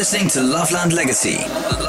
Listening to Loveland Legacy.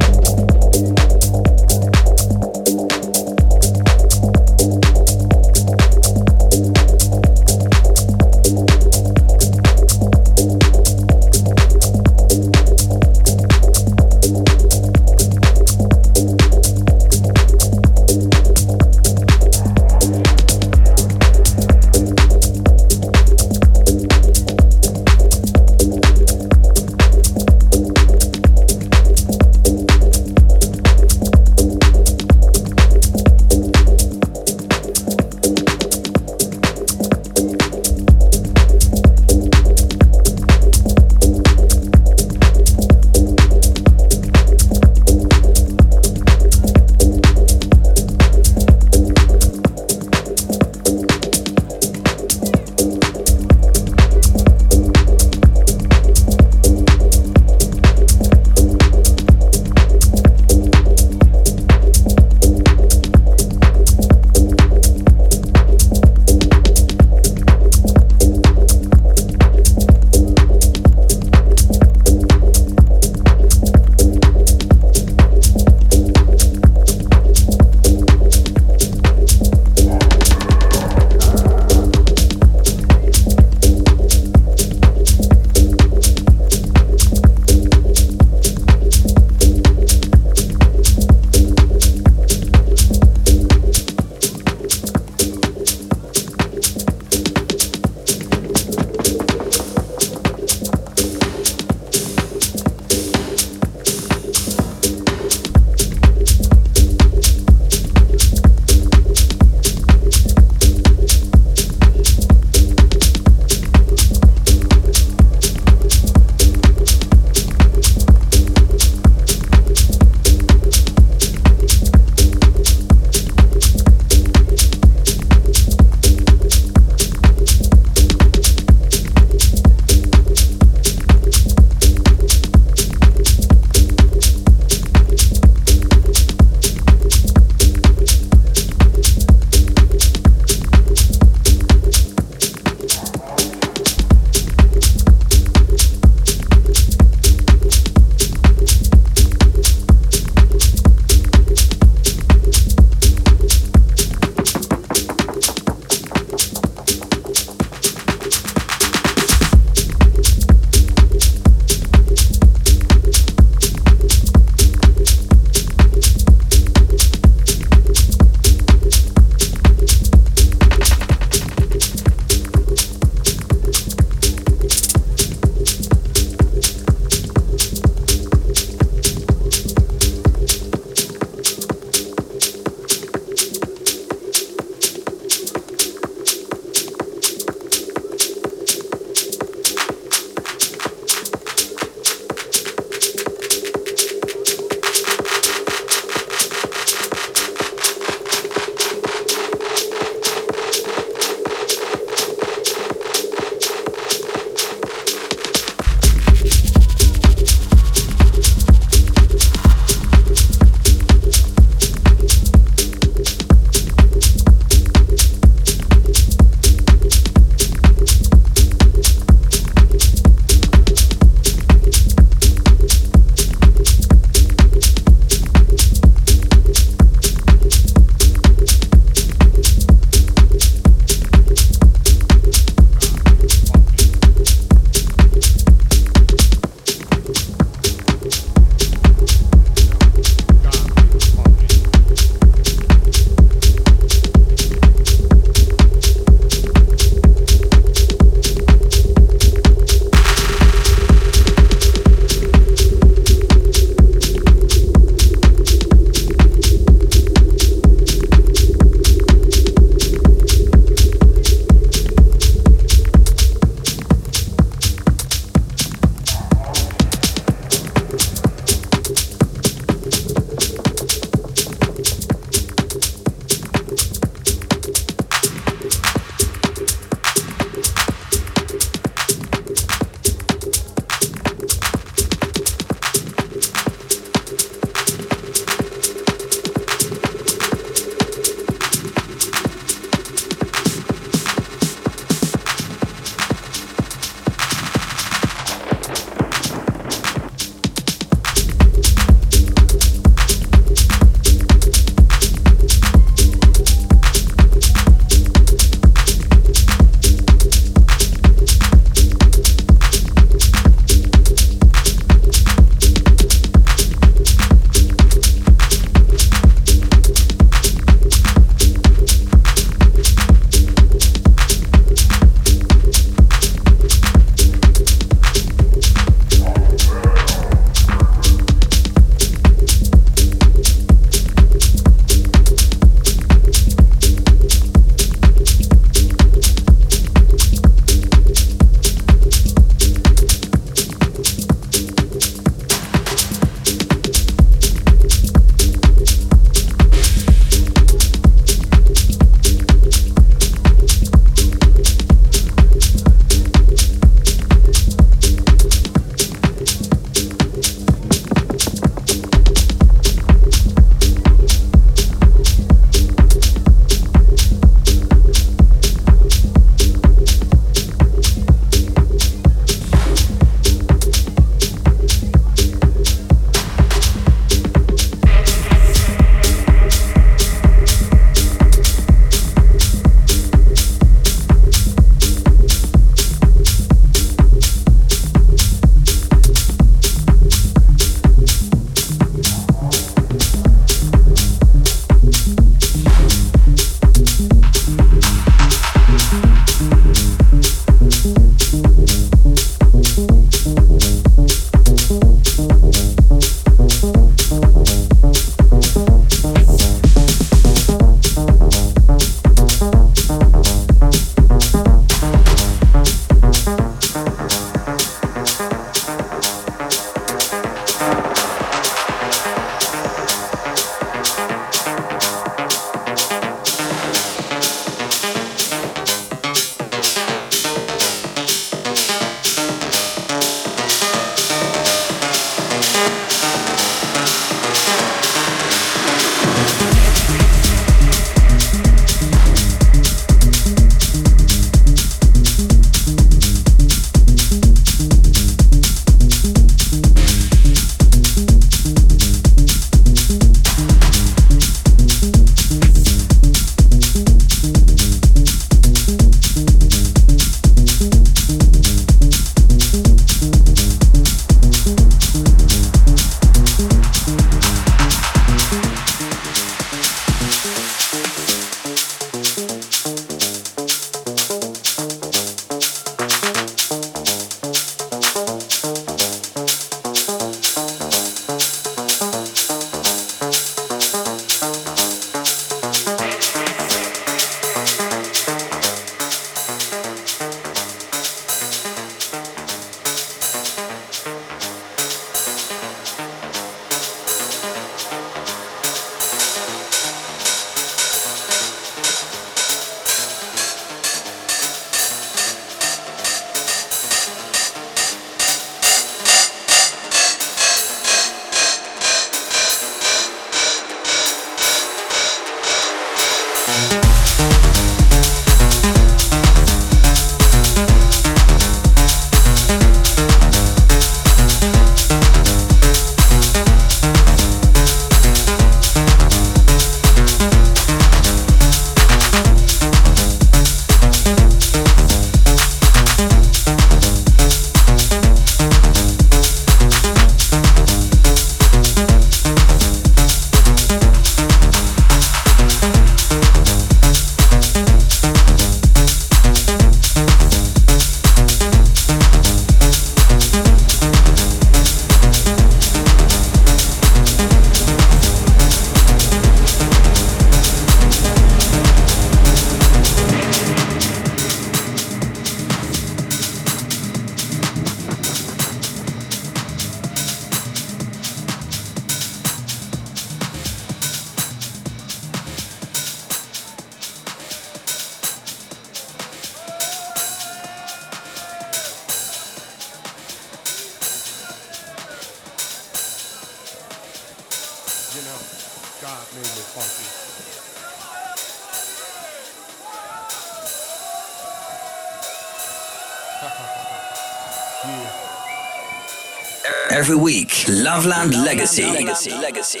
Loveland Legacy.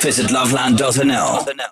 Visit loveland.nl.